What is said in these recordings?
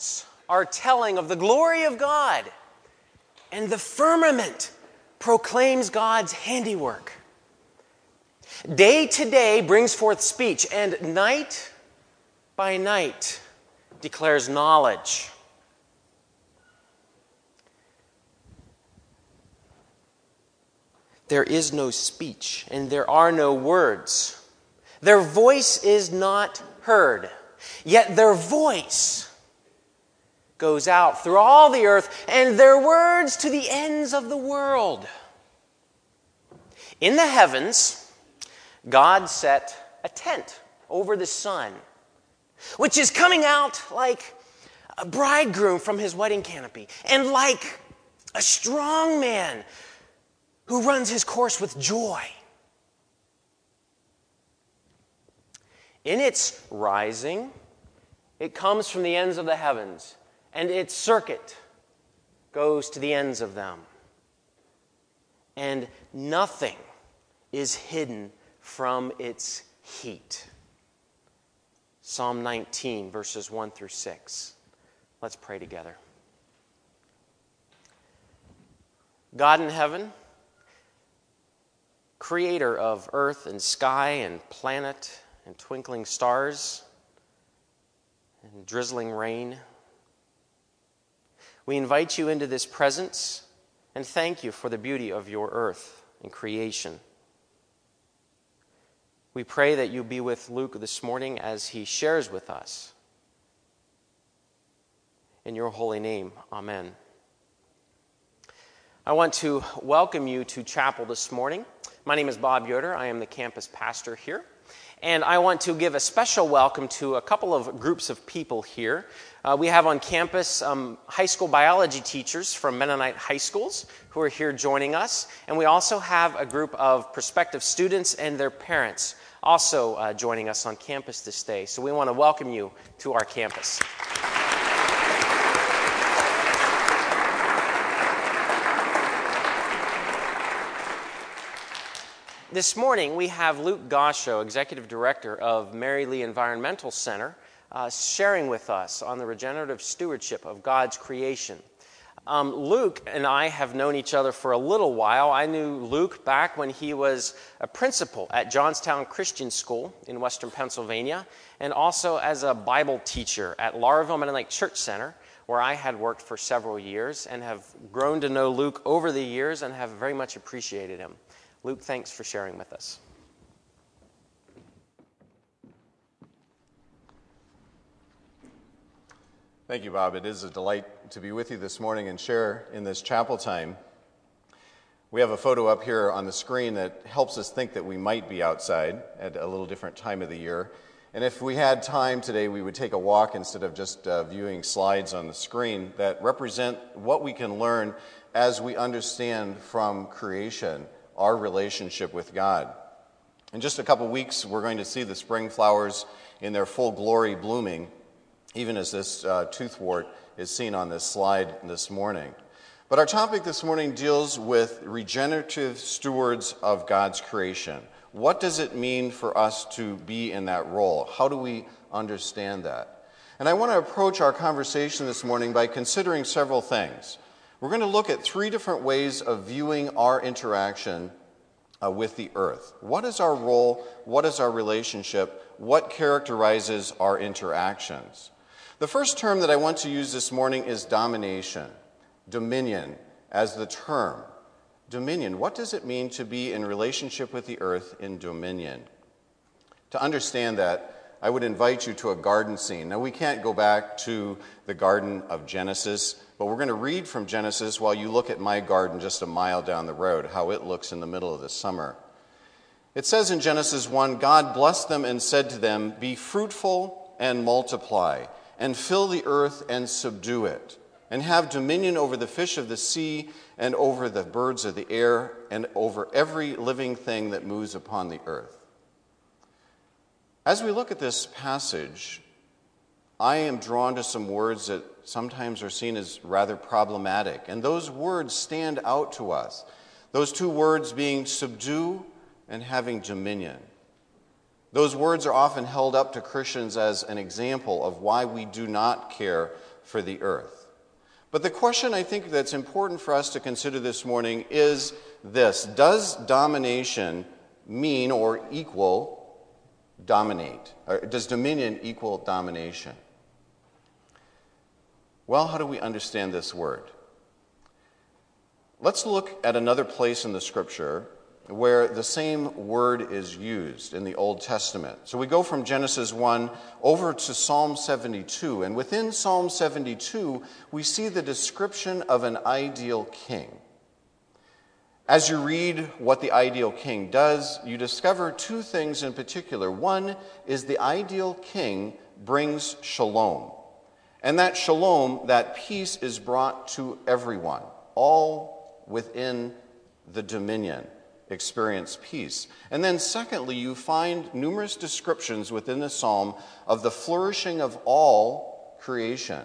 Heavens are telling of the glory of God, and the firmament proclaims God's handiwork. Day to day brings forth speech, and night by night declares knowledge. There is no speech, and there are no words. Their voice is not heard, yet their voice goes out through all the earth, and their words to the ends of the world. In the heavens, God set a tent over the sun, which is coming out like a bridegroom from his wedding canopy, and like a strong man who runs his course with joy. In its rising, it comes from the ends of the heavens and its circuit goes to the ends of them. And nothing is hidden from its heat. Psalm 19, verses 1 through 6. Let's pray together. God in heaven, creator of earth and sky and planet and twinkling stars and drizzling rain, we invite you into this presence and thank you for the beauty of your earth and creation. We pray that you be with Luke this morning as he shares with us. In your holy name, amen. I want to welcome you to chapel this morning. My name is Bob Yoder. I am the campus pastor here. And I want to give a special welcome to a couple of groups of people here. Uh, we have on campus um, high school biology teachers from Mennonite high schools who are here joining us. And we also have a group of prospective students and their parents also uh, joining us on campus this day. So we want to welcome you to our campus. This morning, we have Luke Gascho, Executive Director of Merry Lea Environmental Center, uh, sharing with us on the regenerative stewardship of God's creation. Um, Luke and I have known each other for a little while. I knew Luke back when he was a principal at Johnstown Christian School in western Pennsylvania, and also as a Bible teacher at Laurelville Mennonite Church Center, where I had worked for several years and have grown to know Luke over the years and have very much appreciated him. Luke, thanks for sharing with us. Thank you, Bob. It is a delight to be with you this morning and share in this chapel time. We have a photo up here on the screen that helps us think that we might be outside at a little different time of the year. And if we had time today, we would take a walk instead of just uh, viewing slides on the screen that represent what we can learn as we understand from creation our relationship with God. In just a couple weeks, we're going to see the spring flowers in their full glory blooming, even as this uh, toothwort is seen on this slide this morning. But our topic this morning deals with regenerative stewards of God's creation. What does it mean for us to be in that role? How do we understand that? And I want to approach our conversation this morning by considering several things. We're going to look at three different ways of viewing our interaction uh, with the earth. What is our role? What is our relationship? What characterizes our interactions? The first term that I want to use this morning is domination, dominion as the term. Dominion, what does it mean to be in relationship with the earth in dominion? To understand that, I would invite you to a garden scene. Now, we can't go back to the Garden of Genesis, but we're going to read from Genesis while you look at my garden just a mile down the road, how it looks in the middle of the summer. It says in Genesis 1 God blessed them and said to them, Be fruitful and multiply, and fill the earth and subdue it, and have dominion over the fish of the sea, and over the birds of the air, and over every living thing that moves upon the earth. As we look at this passage, I am drawn to some words that sometimes are seen as rather problematic, and those words stand out to us. Those two words being subdue and having dominion. Those words are often held up to Christians as an example of why we do not care for the earth. But the question I think that's important for us to consider this morning is this Does domination mean or equal dominate? Or does dominion equal domination? Well, how do we understand this word? Let's look at another place in the scripture where the same word is used in the Old Testament. So we go from Genesis 1 over to Psalm 72, and within Psalm 72, we see the description of an ideal king. As you read what the ideal king does, you discover two things in particular. One is the ideal king brings shalom. And that shalom, that peace, is brought to everyone, all within the dominion experience peace. And then, secondly, you find numerous descriptions within the psalm of the flourishing of all creation,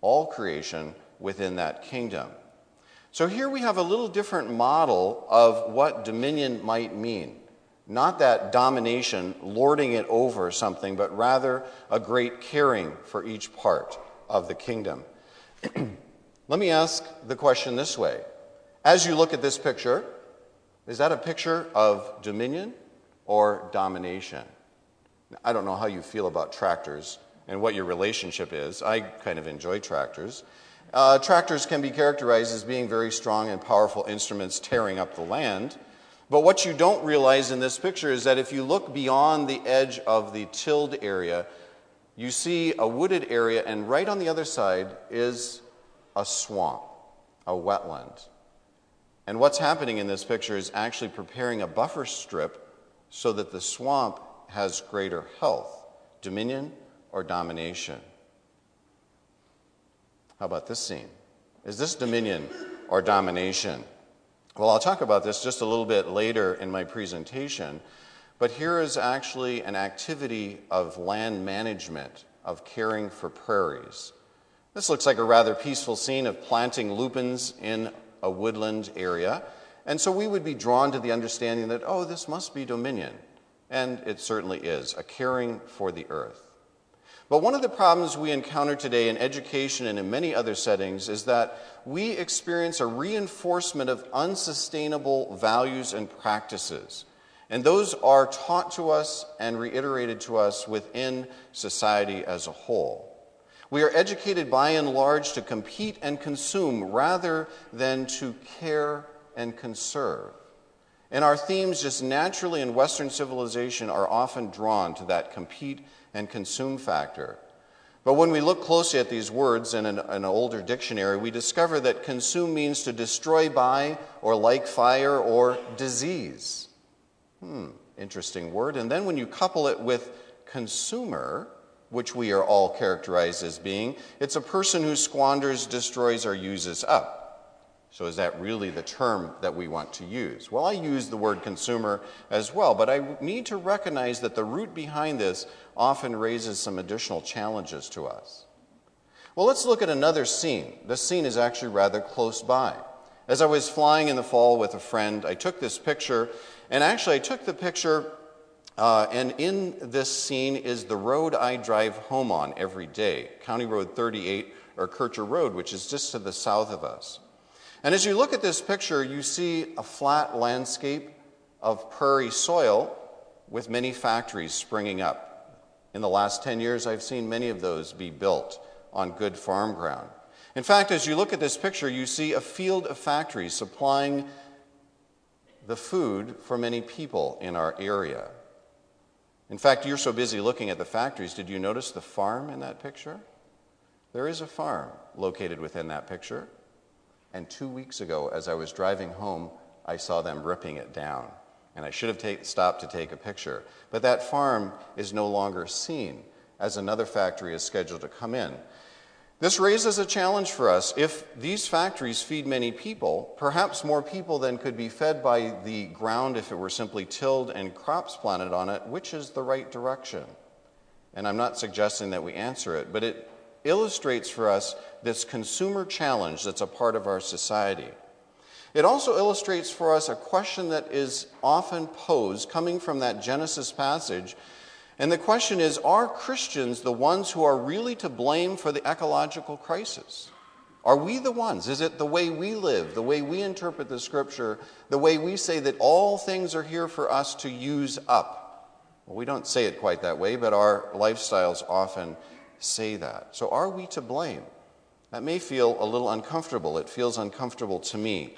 all creation within that kingdom. So here we have a little different model of what dominion might mean. Not that domination, lording it over something, but rather a great caring for each part of the kingdom. Let me ask the question this way. As you look at this picture, is that a picture of dominion or domination? I don't know how you feel about tractors and what your relationship is. I kind of enjoy tractors. Uh, tractors can be characterized as being very strong and powerful instruments tearing up the land. But what you don't realize in this picture is that if you look beyond the edge of the tilled area, you see a wooded area, and right on the other side is a swamp, a wetland. And what's happening in this picture is actually preparing a buffer strip so that the swamp has greater health, dominion, or domination. How about this scene? Is this dominion or domination? Well, I'll talk about this just a little bit later in my presentation, but here is actually an activity of land management, of caring for prairies. This looks like a rather peaceful scene of planting lupins in a woodland area. And so we would be drawn to the understanding that, oh, this must be dominion. And it certainly is, a caring for the earth. But one of the problems we encounter today in education and in many other settings is that we experience a reinforcement of unsustainable values and practices. And those are taught to us and reiterated to us within society as a whole. We are educated by and large to compete and consume rather than to care and conserve. And our themes, just naturally in Western civilization, are often drawn to that compete and consume factor. But when we look closely at these words in an, an, older dictionary, we discover that consume means to destroy by or like fire or disease. Hmm, interesting word. And then when you couple it with consumer, which we are all characterized as being. It's a person who squanders, destroys, or uses up. So, is that really the term that we want to use? Well, I use the word consumer as well, but I need to recognize that the root behind this often raises some additional challenges to us. Well, let's look at another scene. This scene is actually rather close by. As I was flying in the fall with a friend, I took this picture, and actually, I took the picture uh, and in this scene is the road I drive home on every day, County Road 38 or Kircher Road, which is just to the south of us. And as you look at this picture, you see a flat landscape of prairie soil with many factories springing up. In the last 10 years, I've seen many of those be built on good farm ground. In fact, as you look at this picture, you see a field of factories supplying the food for many people in our area. In fact, you're so busy looking at the factories, did you notice the farm in that picture? There is a farm located within that picture. And two weeks ago, as I was driving home, I saw them ripping it down. And I should have take, stopped to take a picture. But that farm is no longer seen as another factory is scheduled to come in. This raises a challenge for us. If these factories feed many people, perhaps more people than could be fed by the ground if it were simply tilled and crops planted on it, which is the right direction? And I'm not suggesting that we answer it, but it illustrates for us this consumer challenge that's a part of our society. It also illustrates for us a question that is often posed coming from that Genesis passage And the question is are Christians the ones who are really to blame for the ecological crisis? Are we the ones? Is it the way we live, the way we interpret the scripture, the way we say that all things are here for us to use up? Well, we don't say it quite that way, but our lifestyles often say that. So are we to blame? That may feel a little uncomfortable. It feels uncomfortable to me.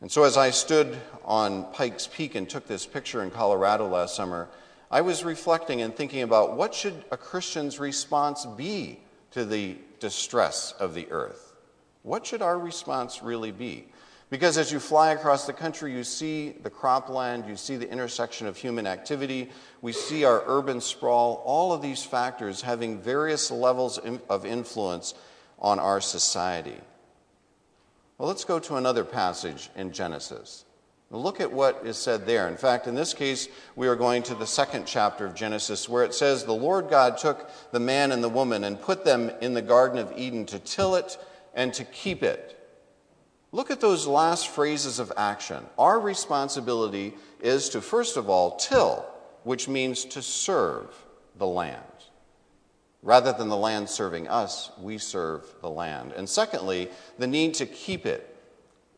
And so as I stood on Pikes Peak and took this picture in Colorado last summer, I was reflecting and thinking about what should a Christian's response be to the distress of the earth? What should our response really be? Because as you fly across the country, you see the cropland, you see the intersection of human activity, we see our urban sprawl, all of these factors having various levels of influence on our society. Well, let's go to another passage in Genesis. Look at what is said there. In fact, in this case, we are going to the second chapter of Genesis where it says, The Lord God took the man and the woman and put them in the Garden of Eden to till it and to keep it. Look at those last phrases of action. Our responsibility is to, first of all, till, which means to serve the land. Rather than the land serving us, we serve the land. And secondly, the need to keep it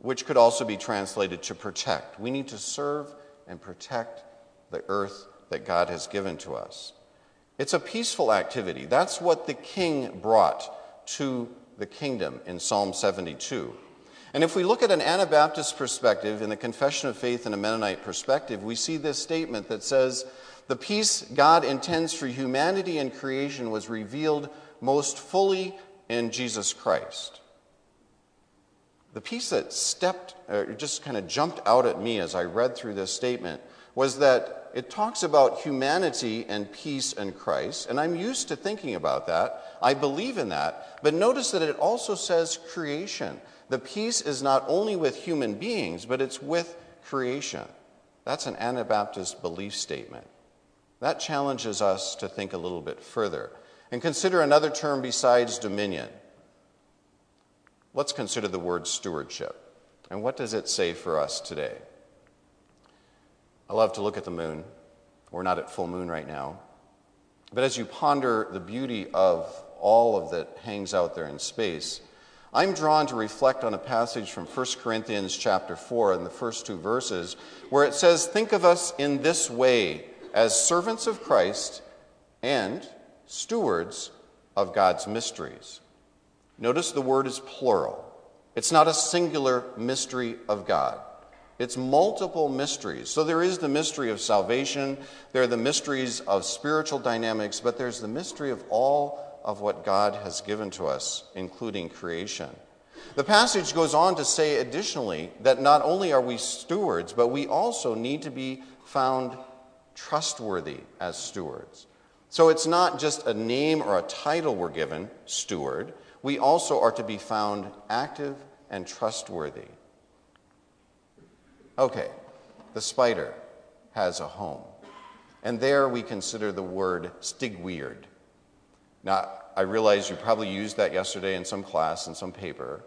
which could also be translated to protect. We need to serve and protect the earth that God has given to us. It's a peaceful activity. That's what the king brought to the kingdom in Psalm 72. And if we look at an Anabaptist perspective, in the Confession of Faith and a Mennonite perspective, we see this statement that says, The peace God intends for humanity and creation was revealed most fully in Jesus Christ the piece that stepped, or just kind of jumped out at me as I read through this statement was that it talks about humanity and peace and Christ, and I'm used to thinking about that. I believe in that. But notice that it also says creation. The peace is not only with human beings, but it's with creation. That's an Anabaptist belief statement. That challenges us to think a little bit further and consider another term besides dominion. Let's consider the word stewardship. And what does it say for us today? I love to look at the moon. We're not at full moon right now. But as you ponder the beauty of all of that hangs out there in space, I'm drawn to reflect on a passage from 1 Corinthians chapter 4 in the first two verses where it says, Think of us in this way as servants of Christ and stewards of God's mysteries. Notice the word is plural. It's not a singular mystery of God. It's multiple mysteries. So there is the mystery of salvation, there are the mysteries of spiritual dynamics, but there's the mystery of all of what God has given to us, including creation. The passage goes on to say additionally that not only are we stewards, but we also need to be found trustworthy as stewards. So it's not just a name or a title we're given, steward we also are to be found active and trustworthy. Okay, the spider has a home. And there we consider the word stigweard. Now, I realize you probably used that yesterday in some class, in some paper.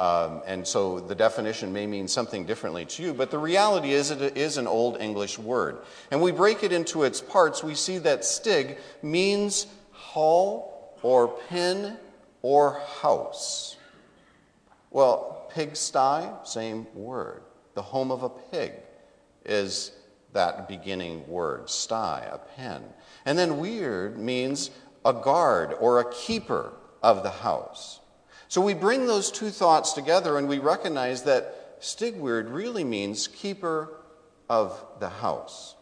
Um, and so the definition may mean something differently to you, but the reality is it is an Old English word. And we break it into its parts. We see that stig means hall or pen or house? Well, pigsty, same word. The home of a pig is that beginning word, sty, a pen. And then weird means a guard or a keeper of the house. So we bring those two thoughts together and we recognize that stigweard really means keeper of the house.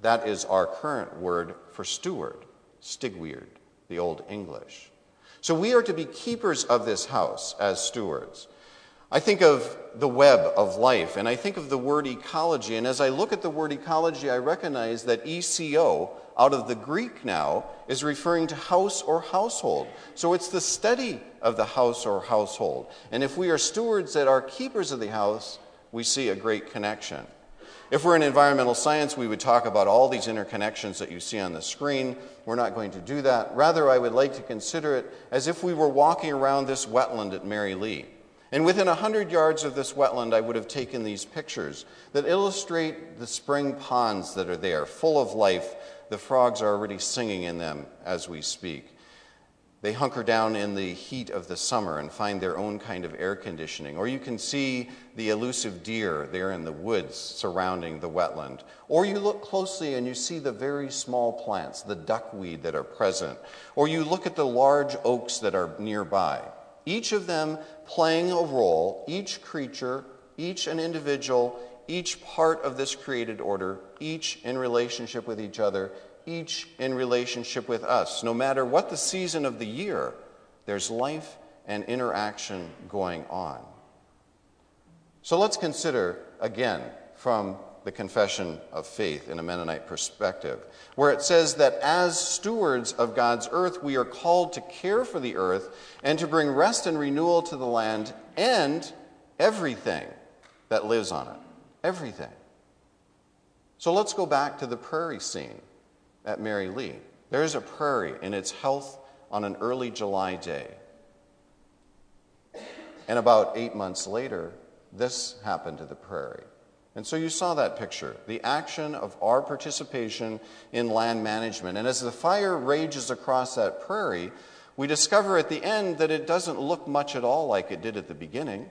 That is our current word for steward, stigweard, the Old English. So we are to be keepers of this house as stewards. I think of the web of life, and I think of the word ecology. And as I look at the word ecology, I recognize that ECO, out of the Greek now, is referring to house or household. So it's the study of the house or household. And if we are stewards that are keepers of the house, we see a great connection. If we're in environmental science, we would talk about all these interconnections that you see on the screen. We're not going to do that. Rather, I would like to consider it as if we were walking around this wetland at Merry Lea. And within 100 yards of this wetland, I would have taken these pictures that illustrate the spring ponds that are there, full of life, the frogs are already singing in them as we speak. They hunker down in the heat of the summer and find their own kind of air conditioning. Or you can see the elusive deer there in the woods surrounding the wetland. Or you look closely and you see the very small plants, the duckweed that are present. Or you look at the large oaks that are nearby. Each of them playing a role, each creature, each an individual, each part of this created order, each in relationship with each other, each in relationship with us. No matter what the season of the year, there's life and interaction going on. So let's consider again from the Confession of Faith in a Mennonite perspective, where it says that as stewards of God's earth, we are called to care for the earth and to bring rest and renewal to the land and everything that lives on it. Everything. So let's go back to the prairie scene at Merry Lea. There is a prairie in its health on an early July day. And about eight months later, this happened to the prairie. And so you saw that picture, the action of our participation in land management. And as the fire rages across that prairie, we discover at the end that it doesn't look much at all like it did at the beginning.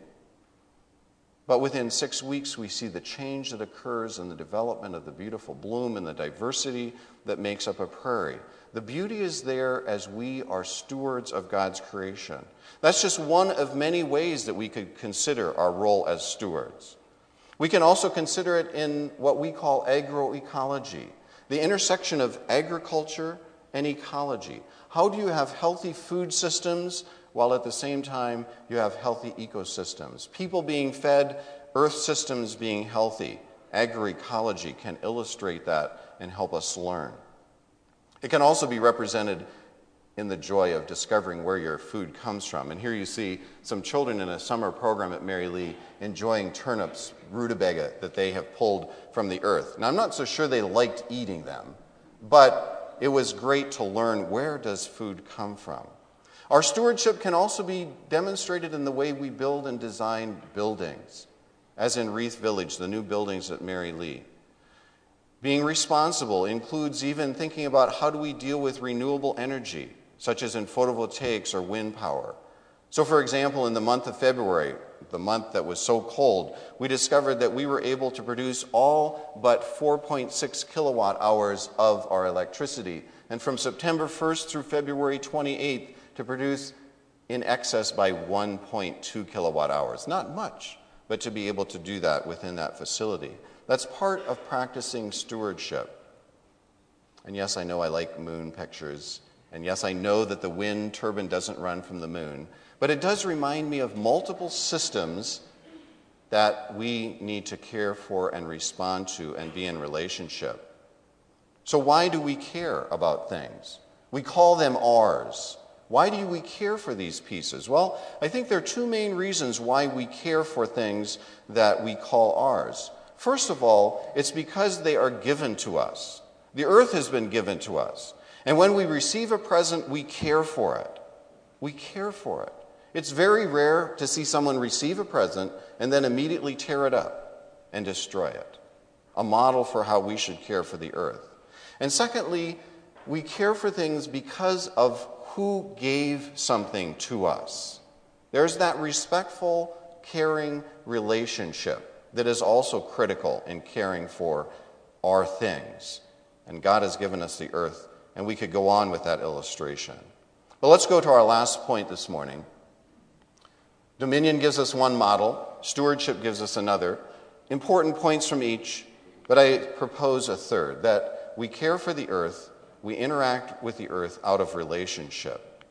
But within six weeks, we see the change that occurs in the development of the beautiful bloom and the diversity that makes up a prairie. The beauty is there as we are stewards of God's creation. That's just one of many ways that we could consider our role as stewards. We can also consider it in what we call agroecology, the intersection of agriculture and ecology. How do you have healthy food systems while at the same time you have healthy ecosystems. People being fed, earth systems being healthy. Agroecology can illustrate that and help us learn. It can also be represented in the joy of discovering where your food comes from. And here you see some children in a summer program at Merry Lea enjoying turnips, rutabaga, that they have pulled from the earth. Now, I'm not so sure they liked eating them, but it was great to learn where does food come from. Our stewardship can also be demonstrated in the way we build and design buildings, as in Rieth Village, the new buildings at Merry Lea. Being responsible includes even thinking about how do we deal with renewable energy, such as in photovoltaics or wind power. So, for example, in the month of February, the month that was so cold, we discovered that we were able to produce all but 4.6 kilowatt hours of our electricity. And from September 1st through February 28th, to produce in excess by 1.2 kilowatt hours. Not much, but to be able to do that within that facility. That's part of practicing stewardship. And yes, I know I like moon pictures. And yes, I know that the wind turbine doesn't run from the moon. But it does remind me of multiple systems that we need to care for and respond to and be in relationship. So, why do we care about things? We call them ours. Why do we care for these pieces? Well, I think there are two main reasons why we care for things that we call ours. First of all, it's because they are given to us. The earth has been given to us. And when we receive a present, we care for it. We care for it. It's very rare to see someone receive a present and then immediately tear it up and destroy it. A model for how we should care for the earth. And secondly, we care for things because of who gave something to us. There's that respectful, caring relationship that is also critical in caring for our things. And God has given us the earth, and we could go on with that illustration. But let's go to our last point this morning. Dominion gives us one model, stewardship gives us another. Important points from each, but I propose a third that we care for the earth we interact with the earth out of relationship.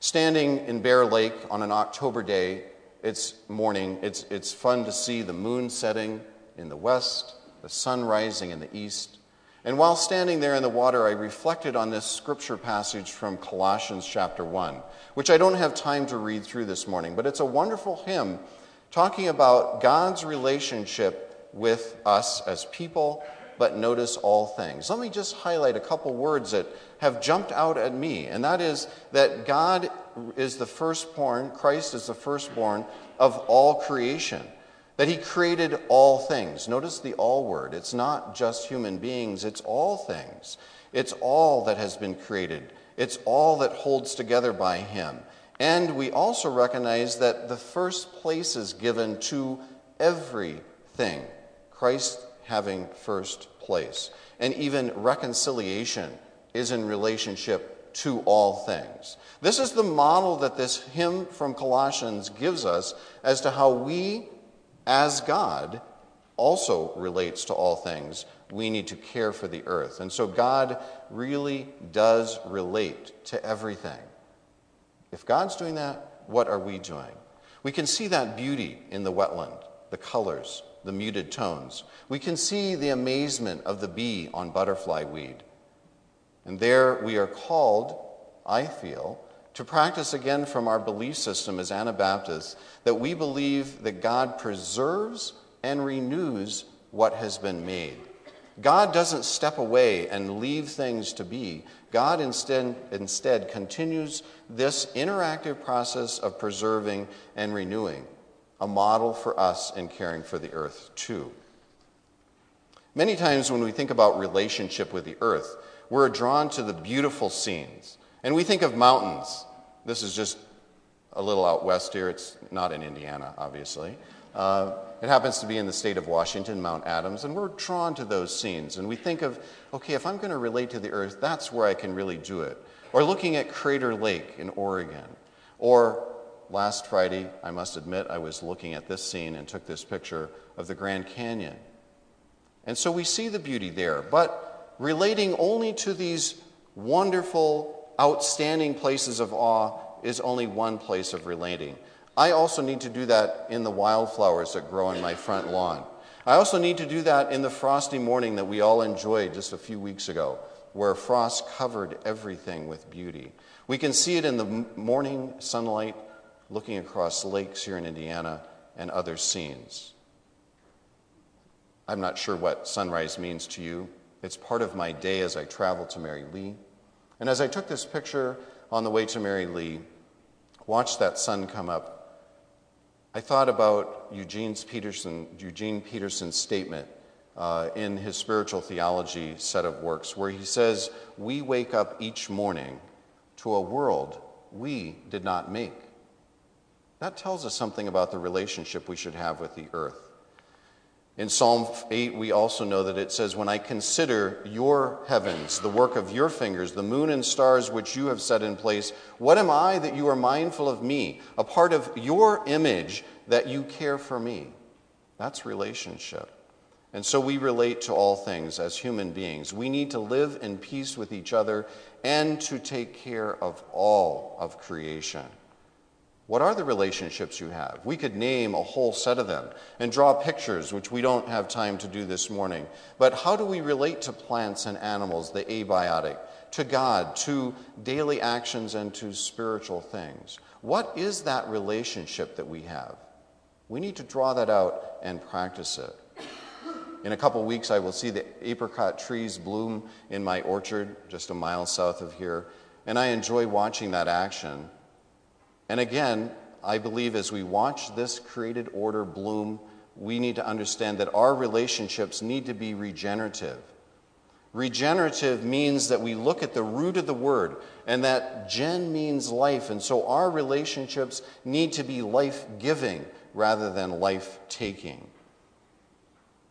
Standing in Bear Lake on an October day, it's morning, it's, it's fun to see the moon setting in the west, the sun rising in the east. And while standing there in the water, I reflected on this scripture passage from Colossians chapter 1, which I don't have time to read through this morning, but it's a wonderful hymn talking about God's relationship with us as people but notice all things. Let me just highlight a couple words that have jumped out at me, and that is that God is the firstborn, Christ is the firstborn of all creation. That He created all things. Notice the all word. It's not just human beings, it's all things. It's all that has been created, it's all that holds together by Him. And we also recognize that the first place is given to everything, Christ having first place. And even reconciliation is in relationship to all things. This is the model that this hymn from Colossians gives us as to how we as God also relates to all things, we need to care for the earth. And so God really does relate to everything. If God's doing that, what are we doing? We can see that beauty in the wetland, the colors, the muted tones. We can see the amazement of the bee on butterfly weed. And there we are called, I feel, to practice again from our belief system as Anabaptists that we believe that God preserves and renews what has been made. God doesn't step away and leave things to be. God instead, instead continues this interactive process of preserving and renewing, a model for us in caring for the earth, too. Many times when we think about relationship with the earth, we're drawn to the beautiful scenes and we think of mountains. This is just a little out west here. It's not in Indiana, obviously. Uh, it happens to be in the state of Washington, Mount Adams, and we're drawn to those scenes. And we think of, okay, if I'm going to relate to the earth, that's where I can really do it. Or looking at Crater Lake in Oregon. Or last Friday, I must admit, I was looking at this scene and took this picture of the Grand Canyon. And so we see the beauty there, but relating only to these wonderful outstanding places of awe is only one place of relating. I also need to do that in the wildflowers that grow on my front lawn. I also need to do that in the frosty morning that we all enjoyed just a few weeks ago, where frost covered everything with beauty. We can see it in the morning sunlight looking across lakes here in Indiana and other scenes. I'm not sure what sunrise means to you. It's part of my day as I travel to Merry Lea. And as I took this picture on the way to Merry Lea, watched that sun come up, I thought about Eugene's Peterson, Eugene Peterson's statement uh, in his spiritual theology set of works, where he says, We wake up each morning to a world we did not make. That tells us something about the relationship we should have with the earth. In Psalm 8, we also know that it says, When I consider your heavens, the work of your fingers, the moon and stars which you have set in place, what am I that you are mindful of me, a part of your image that you care for me? That's relationship. And so we relate to all things as human beings. We need to live in peace with each other and to take care of all of creation. What are the relationships you have? We could name a whole set of them and draw pictures, which we don't have time to do this morning. But how do we relate to plants and animals, the abiotic, to God, to daily actions, and to spiritual things? What is that relationship that we have? We need to draw that out and practice it. In a couple weeks, I will see the apricot trees bloom in my orchard just a mile south of here, and I enjoy watching that action and again, I believe as we watch this created order bloom, we need to understand that our relationships need to be regenerative. Regenerative means that we look at the root of the word, and that gen means life. And so our relationships need to be life giving rather than life taking.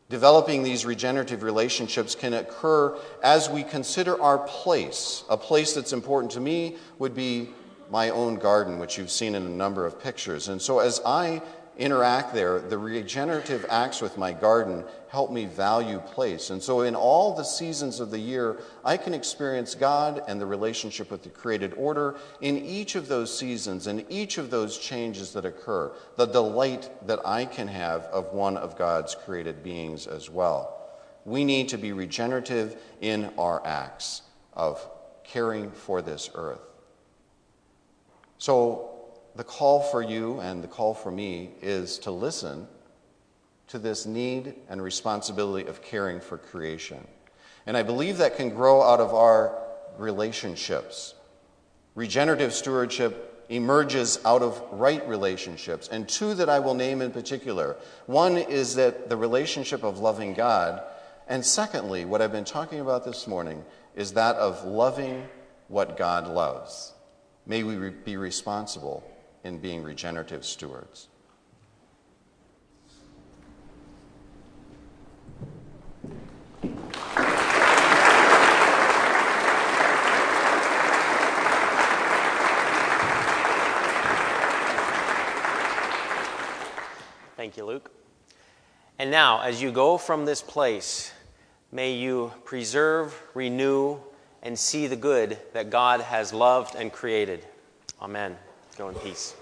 Developing these regenerative relationships can occur as we consider our place. A place that's important to me would be my own garden, which you've seen in a number of pictures. And so as I interact there, the regenerative acts with my garden help me value place. And so in all the seasons of the year, I can experience God and the relationship with the created order in each of those seasons and each of those changes that occur, the delight that I can have of one of God's created beings as well. We need to be regenerative in our acts of caring for this earth. So, the call for you and the call for me is to listen to this need and responsibility of caring for creation. And I believe that can grow out of our relationships. Regenerative stewardship emerges out of right relationships, and two that I will name in particular. One is that the relationship of loving God, and secondly, what I've been talking about this morning is that of loving what God loves. May we re- be responsible in being regenerative stewards. Thank you, Luke. And now, as you go from this place, may you preserve, renew, and see the good that God has loved and created. Amen. Go in peace.